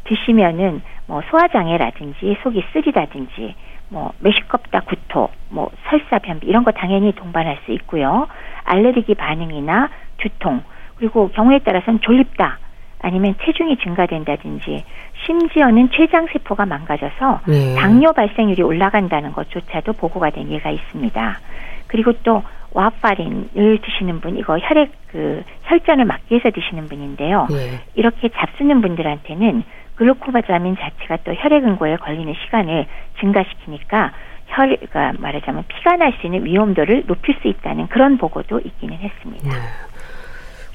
드시면은 뭐 소화장애라든지 속이 쓰리다든지 뭐 메시껍다 구토, 뭐 설사 변비 이런 거 당연히 동반할 수 있고요. 알레르기 반응이나 두통 그리고 경우에 따라서는 졸립다 아니면 체중이 증가된다든지 심지어는 췌장 세포가 망가져서 네. 당뇨 발생률이 올라간다는 것조차도 보고가 된 예가 있습니다. 그리고 또 와파린을 드시는 분 이거 혈액 그 혈전을 막기 위해서 드시는 분인데요. 네. 이렇게 잡수는 분들한테는 글루코바자민 자체가 또 혈액 응고에 걸리는 시간을 증가시키니까 혈, 그러니까 말하자면 피가 날 수 있는 위험도를 높일 수 있다는 그런 보고도 있기는 했습니다. 네.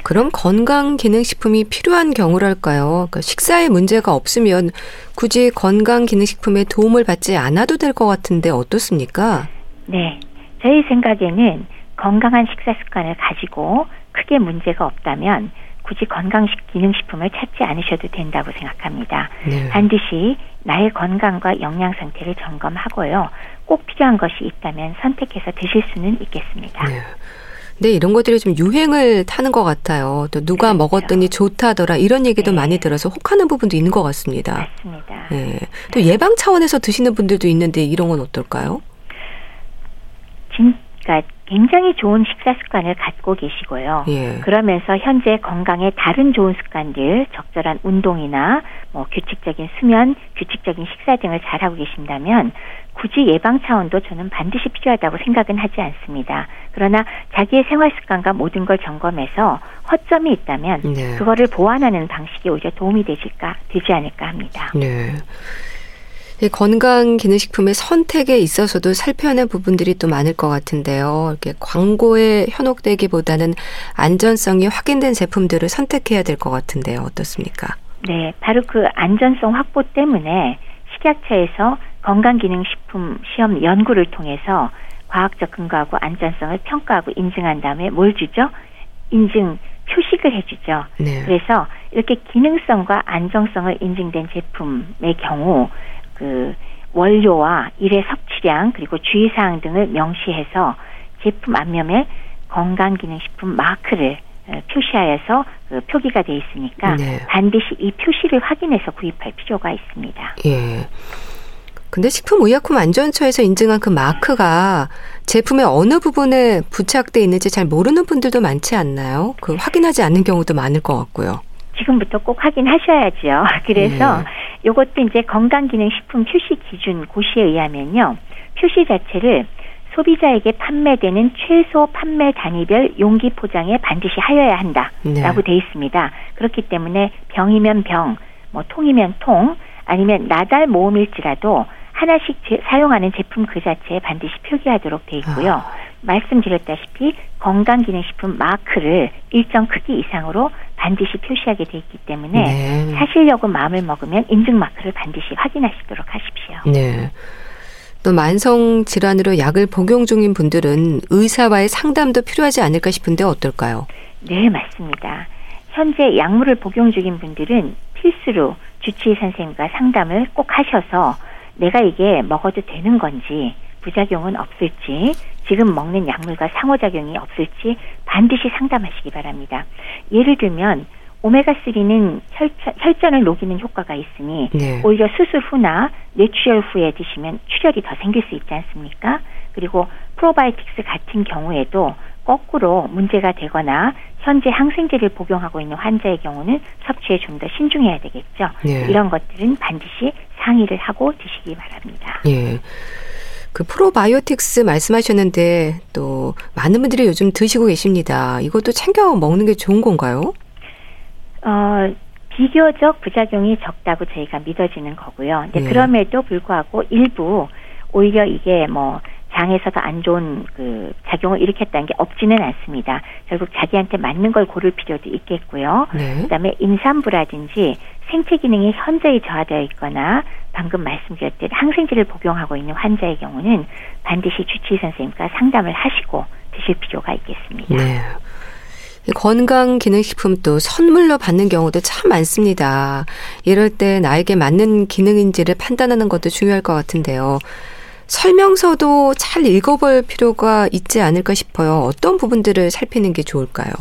그럼 건강 기능 식품이 필요한 경우랄까요? 그러니까 식사에 문제가 없으면 굳이 건강 기능 식품에 도움을 받지 않아도 될 것 같은데 어떻습니까? 네. 저희 생각에는 건강한 식사 습관을 가지고 크게 문제가 없다면 굳이 건강식 기능식품을 찾지 않으셔도 된다고 생각합니다. 네. 반드시 나의 건강과 영양 상태를 점검하고요. 꼭 필요한 것이 있다면 선택해서 드실 수는 있겠습니다. 네. 네, 이런 것들이 좀 유행을 타는 것 같아요. 또 누가 그렇죠. 먹었더니 좋다더라 이런 얘기도 네. 많이 들어서 혹하는 부분도 있는 것 같습니다. 맞습니다. 네. 또 예방 차원에서 드시는 분들도 있는데 이런 건 어떨까요? 진, 그러니까 굉장히 좋은 식사 습관을 갖고 계시고요. 예. 그러면서 현재 건강에 다른 좋은 습관들, 적절한 운동이나 뭐 규칙적인 수면, 규칙적인 식사 등을 잘하고 계신다면 굳이 예방 차원도 저는 반드시 필요하다고 생각은 하지 않습니다. 그러나 자기의 생활 습관과 모든 걸 점검해서 허점이 있다면 네. 그거를 보완하는 방식이 오히려 도움이 되질까 되지 않을까 합니다. 네. 건강 기능식품의 선택에 있어서도 살펴야 할 부분들이 또 많을 것 같은데요. 이렇게 광고에 현혹되기보다는 안전성이 확인된 제품들을 선택해야 될 것 같은데요. 어떻습니까? 네, 바로 그 안전성 확보 때문에 식약처에서 건강기능식품 시험 연구를 통해서 과학적 근거하고 안전성을 평가하고 인증한 다음에 뭘 주죠? 인증 표식을 해주죠. 네. 그래서 이렇게 기능성과 안정성을 인증된 제품의 경우 그 원료와 일의 섭취량 그리고 주의사항 등을 명시해서 제품 앞면에 건강기능식품 마크를 어, 표시하여서 그 표기가 돼 있으니까 네. 반드시 이 표시를 확인해서 구입할 필요가 있습니다. 예. 근데 식품의약품 안전처에서 인증한 그 마크가 제품의 어느 부분에 부착돼 있는지 잘 모르는 분들도 많지 않나요? 그 확인하지 않는 경우도 많을 것 같고요. 지금부터 꼭 확인하셔야죠. 그래서 네. 요것도 이제 건강기능식품 표시 기준 고시에 의하면요. 표시 자체를 소비자에게 판매되는 최소 판매 단위별 용기 포장에 반드시 하여야 한다라고 네. 돼 있습니다. 그렇기 때문에 병이면 병, 뭐 통이면 통, 아니면 나달 모음일지라도 하나씩 제, 사용하는 제품 그 자체에 반드시 표기하도록 돼 있고요. 아. 말씀드렸다시피 건강기능식품 마크를 일정 크기 이상으로 반드시 표시하게 돼 있기 때문에 네. 사시려고 마음을 먹으면 인증 마크를 반드시 확인하시도록 하십시오. 네. 또 만성 질환으로 약을 복용 중인 분들은 의사와의 상담도 필요하지 않을까 싶은데 어떨까요? 네, 맞습니다. 현재 약물을 복용 중인 분들은 필수로 주치의 선생님과 상담을 꼭 하셔서 내가 이게 먹어도 되는 건지 부작용은 없을지 지금 먹는 약물과 상호작용이 없을지 반드시 상담하시기 바랍니다. 예를 들면 오메가3는 혈전, 을 녹이는 효과가 있으니 네. 오히려 수술 후나 뇌출혈 후에 드시면 출혈이 더 생길 수 있지 않습니까? 그리고 프로바이오틱스 같은 경우에도 거꾸로 문제가 되거나 현재 항생제를 복용하고 있는 환자의 경우는 섭취에 좀 더 신중해야 되겠죠. 네. 이런 것들은 반드시 상의를 하고 드시기 바랍니다. 예. 그 프로바이오틱스 말씀하셨는데 또 많은 분들이 요즘 드시고 계십니다. 이것도 챙겨 먹는 게 좋은 건가요? 어, 비교적 부작용이 적다고 저희가 믿어지는 거고요. 근데 네. 그럼에도 불구하고 일부 오히려 이게 뭐 장에서도 안 좋은 그 작용을 일으켰다는 게 없지는 않습니다. 결국 자기한테 맞는 걸 고를 필요도 있겠고요. 네. 그다음에 임산부라든지 생체 기능이 현저히 저하되어 있거나 방금 말씀드렸듯 항생제를 복용하고 있는 환자의 경우는 반드시 주치의 선생님과 상담을 하시고 드실 필요가 있겠습니다. 네. 건강 기능식품 또 선물로 받는 경우도 참 많습니다. 이럴 때 나에게 맞는 기능인지를 판단하는 것도 중요할 것 같은데요. 설명서도 잘 읽어볼 필요가 있지 않을까 싶어요. 어떤 부분들을 살피는 게 좋을까요?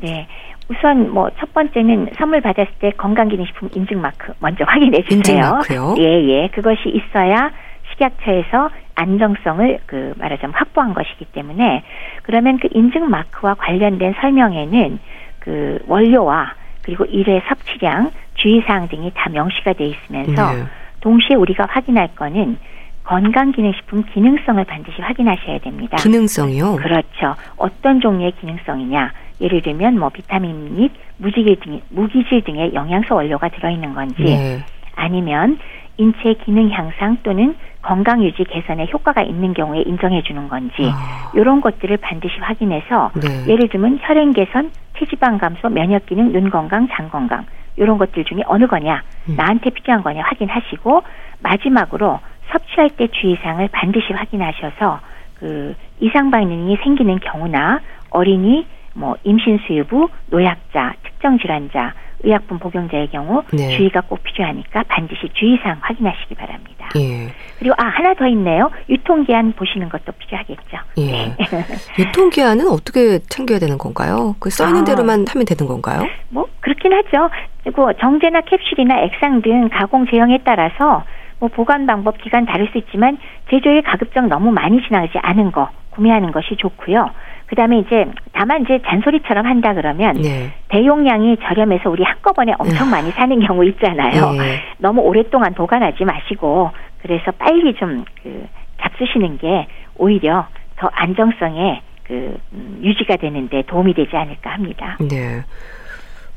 네. 우선 뭐 첫 번째는 선물 받았을 때 건강기능식품 인증 마크 먼저 확인해 주세요. 인증 마크요? 예, 예. 그것이 있어야 식약처에서 안정성을 그 말하자면 확보한 것이기 때문에 그러면 그 인증 마크와 관련된 설명에는 그 원료와 그리고 일회 섭취량, 주의사항 등이 다 명시가 돼 있으면서 네. 동시에 우리가 확인할 거는 건강기능식품 기능성을 반드시 확인하셔야 됩니다. 기능성이요? 그렇죠. 어떤 종류의 기능성이냐. 예를 들면 뭐 비타민 및 무지질 등 무기질 등의 영양소 원료가 들어있는 건지 네. 아니면 인체 기능 향상 또는 건강 유지 개선에 효과가 있는 경우에 인정해 주는 건지 아, 이런 것들을 반드시 확인해서 네. 예를 들면 혈행 개선, 체지방 감소, 면역 기능, 눈 건강, 장 건강 이런 것들 중에 어느 거냐 음. 나한테 필요한 거냐 확인하시고 마지막으로 섭취할 때 주의사항을 반드시 확인하셔서 그 이상 반응이 생기는 경우나 어린이 뭐 임신 수유부, 노약자, 특정 질환자, 의약품 복용자의 경우 네. 주의가 꼭 필요하니까 반드시 주의사항 확인하시기 바랍니다. 예. 그리고 아 하나 더 있네요. 유통기한 보시는 것도 필요하겠죠. 예. 네. 유통기한은 어떻게 챙겨야 되는 건가요? 그 써있는 아. 대로만 하면 되는 건가요? 뭐 그렇긴 하죠. 그리고 정제나 캡슐이나 액상 등 가공 제형에 따라서 뭐 보관 방법 기간 다를 수 있지만 제조일 가급적 너무 많이 지나지 않은 거 구매하는 것이 좋고요. 그다음에 이제 다만 이제 잔소리처럼 한다 그러면 네. 대용량이 저렴해서 우리 한꺼번에 엄청 많이 사는 경우 있잖아요. 예. 너무 오랫동안 보관하지 마시고 그래서 빨리 좀 그 잡수시는 게 오히려 더 안정성에 그 음, 유지가 되는데 도움이 되지 않을까 합니다. 네.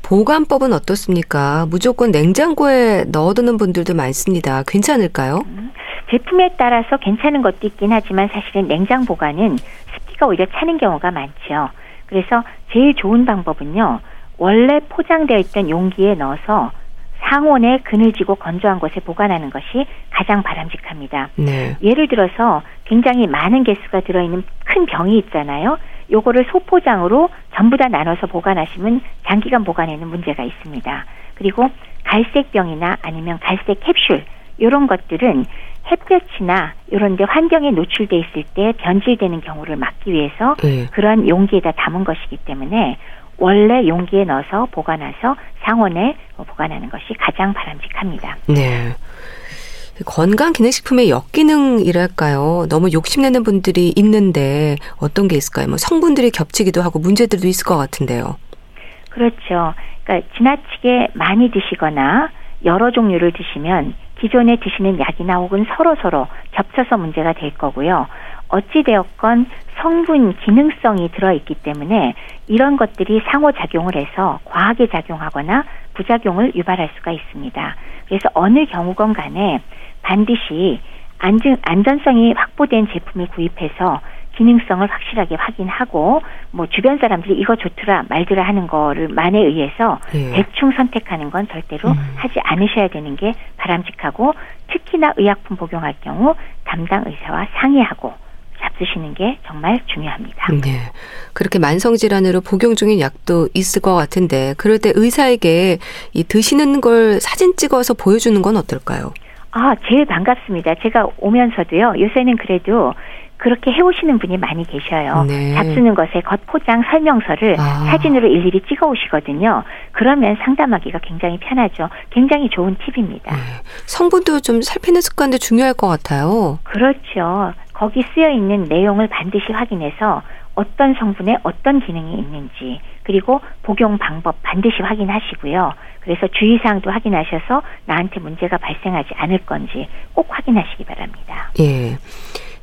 보관법은 어떻습니까? 무조건 냉장고에 넣어두는 분들도 많습니다. 괜찮을까요? 제품에 따라서 괜찮은 것도 있긴 하지만 사실은 냉장 보관은 습기가 오히려 차는 경우가 많죠. 그래서 제일 좋은 방법은요. 원래 포장되어 있던 용기에 넣어서 상온에 그늘지고 건조한 곳에 보관하는 것이 가장 바람직합니다. 네. 예를 들어서 굉장히 많은 개수가 들어있는 큰 병이 있잖아요. 요거를 소포장으로 전부 다 나눠서 보관하시면 장기간 보관에는 문제가 있습니다. 그리고 갈색 병이나 아니면 갈색 캡슐 요런 것들은 햇볕이나 요런 데 환경에 노출돼 있을 때 변질되는 경우를 막기 위해서 예. 그런 용기에다 담은 것이기 때문에 원래 용기에 넣어서 보관해서 상온에 보관하는 것이 가장 바람직합니다. 네. 건강 기능식품의 역기능이랄까요? 너무 욕심내는 분들이 있는데 어떤 게 있을까요? 뭐 성분들이 겹치기도 하고 문제들도 있을 것 같은데요. 그렇죠. 그러니까 지나치게 많이 드시거나 여러 종류를 드시면 기존에 드시는 약이나 혹은 서로 서로 겹쳐서 문제가 될 거고요. 어찌 되었건 성분 기능성이 들어 있기 때문에 이런 것들이 상호작용을 해서 과하게 작용하거나 부작용을 유발할 수가 있습니다. 그래서 어느 경우건 간에 반드시 안전, 안전성이 확보된 제품을 구입해서 기능성을 확실하게 확인하고 뭐 주변 사람들이 이거 좋더라 말더라 하는 거를 만에 의해서 예. 대충 선택하는 건 절대로 음. 하지 않으셔야 되는 게 바람직하고 특히나 의약품 복용할 경우 담당 의사와 상의하고 잡수시는 게 정말 중요합니다. 네. 그렇게 만성 질환으로 복용 중인 약도 있을 것 같은데 그럴 때 의사에게 이 드시는 걸 사진 찍어서 보여주는 건 어떨까요? 아, 제일 반갑습니다. 제가 오면서도요. 요새는 그래도 그렇게 해오시는 분이 많이 계셔요. 네. 잡수는 것에 겉포장 설명서를 아. 사진으로 일일이 찍어 오시거든요. 그러면 상담하기가 굉장히 편하죠. 굉장히 좋은 팁입니다. 네. 성분도 좀 살피는 습관도 중요할 것 같아요. 그렇죠. 거기 쓰여 있는 내용을 반드시 확인해서 어떤 성분에 어떤 기능이 있는지 그리고 복용 방법 반드시 확인하시고요. 그래서 주의사항도 확인하셔서 나한테 문제가 발생하지 않을 건지 꼭 확인하시기 바랍니다. 예.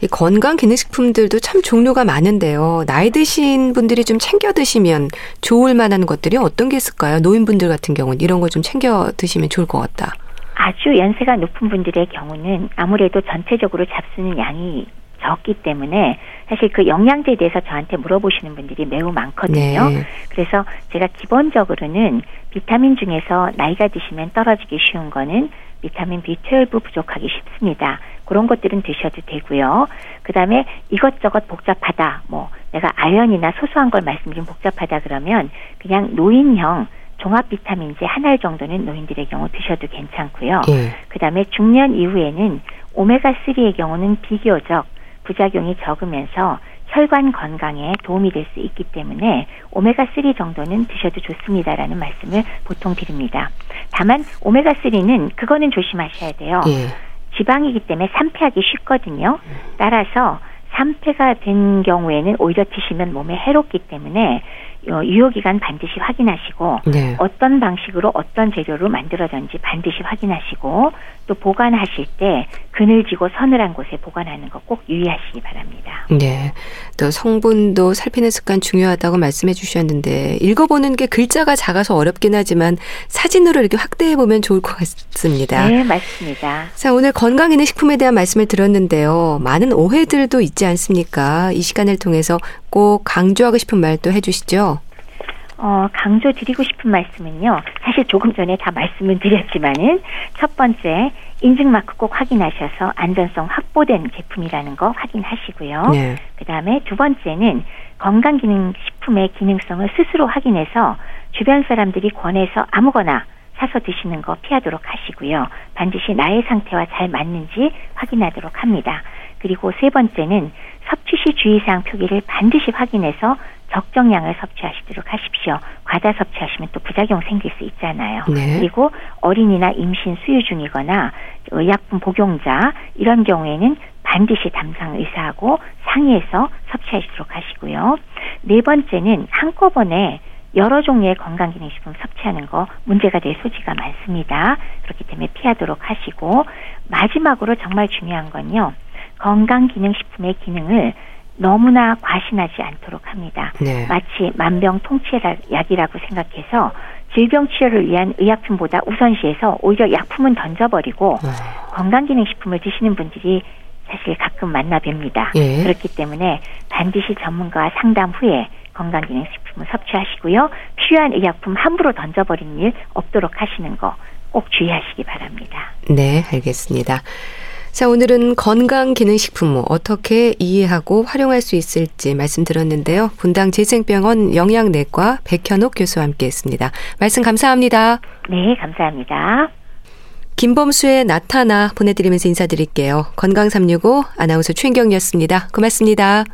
이 건강 기능식품들도 참 종류가 많은데요. 나이 드신 분들이 좀 챙겨 드시면 좋을 만한 것들이 어떤 게 있을까요? 노인분들 같은 경우는 이런 거좀 챙겨 드시면 좋을 것 같다. 아주 연세가 높은 분들의 경우는 아무래도 전체적으로 잡수는 양이 적기 때문에 사실 그 영양제에 대해서 저한테 물어보시는 분들이 매우 많거든요. 네. 그래서 제가 기본적으로는 비타민 중에서 나이가 드시면 떨어지기 쉬운 거는 비타민 B12 부족하기 쉽습니다. 그런 것들은 드셔도 되고요. 그 다음에 이것저것 복잡하다. 뭐 내가 아연이나 소소한 걸 말씀드리면 복잡하다 그러면 그냥 노인형 종합 비타민제 한 알 정도는 노인들의 경우 드셔도 괜찮고요. 예. 그 다음에 중년 이후에는 오메가 3의 경우는 비교적 부작용이 적으면서 혈관 건강에 도움이 될 수 있기 때문에 오메가3 정도는 드셔도 좋습니다라는 말씀을 보통 드립니다. 다만 오메가3는 그거는 조심하셔야 돼요. 예. 지방이기 때문에 산패하기 쉽거든요. 따라서 산패가 된 경우에는 오히려 드시면 몸에 해롭기 때문에 어, 유효기간 반드시 확인하시고 네. 어떤 방식으로 어떤 재료로 만들어졌는지 반드시 확인하시고 또 보관하실 때 그늘지고 서늘한 곳에 보관하는 거꼭 유의하시기 바랍니다. 네. 또 성분도 살피는 습관 중요하다고 말씀해 주셨는데 읽어보는 게 글자가 작아서 어렵긴 하지만 사진으로 이렇게 확대해 보면 좋을 것 같습니다. 네, 맞습니다. 자, 오늘 건강있는 식품에 대한 말씀을 들었는데요. 많은 오해들도 있지 않습니까? 이 시간을 통해서 꼭 강조하고 싶은 말도 해주시죠. 어, 강조 드리고 싶은 말씀은요. 사실 조금 전에 다 말씀을 드렸지만은 첫 번째 인증 마크 꼭 확인하셔서 안전성 확보된 제품이라는 거 확인하시고요. 네. 그다음에 두 번째는 건강 기능 식품의 기능성을 스스로 확인해서 주변 사람들이 권해서 아무거나 사서 드시는 거 피하도록 하시고요. 반드시 나의 상태와 잘 맞는지 확인하도록 합니다. 그리고 세 번째는 섭취 시 주의사항 표기를 반드시 확인해서 적정량을 섭취하시도록 하십시오. 과다 섭취하시면 또 부작용 생길 수 있잖아요. 네. 그리고 어린이나 임신 수유 중이거나 의약품 복용자 이런 경우에는 반드시 담당 의사하고 상의해서 섭취하시도록 하시고요. 네 번째는 한꺼번에 여러 종류의 건강기능식품 섭취하는 거 문제가 될 소지가 많습니다. 그렇기 때문에 피하도록 하시고 마지막으로 정말 중요한 건요. 건강기능식품의 기능을 너무나 과신하지 않도록 합니다. 네. 마치 만병통치약이라고 생각해서 질병 치료를 위한 의약품보다 우선시해서 오히려 약품은 던져버리고 네. 건강기능식품을 드시는 분들이 사실 가끔 만나 뵙니다. 예. 그렇기 때문에 반드시 전문가와 상담 후에 건강기능식품을 섭취하시고요. 필요한 의약품 함부로 던져버리는 일 없도록 하시는 거 꼭 주의하시기 바랍니다. 네, 알겠습니다. 자, 오늘은 건강기능식품 어떻게 이해하고 활용할 수 있을지 말씀드렸는데요. 분당 재생병원 영양내과 백현옥 교수와 함께 했습니다. 말씀 감사합니다. 네, 감사합니다. 김범수의 나타나 보내드리면서 인사드릴게요. 건강365 아나운서 최인경이었습니다. 고맙습니다.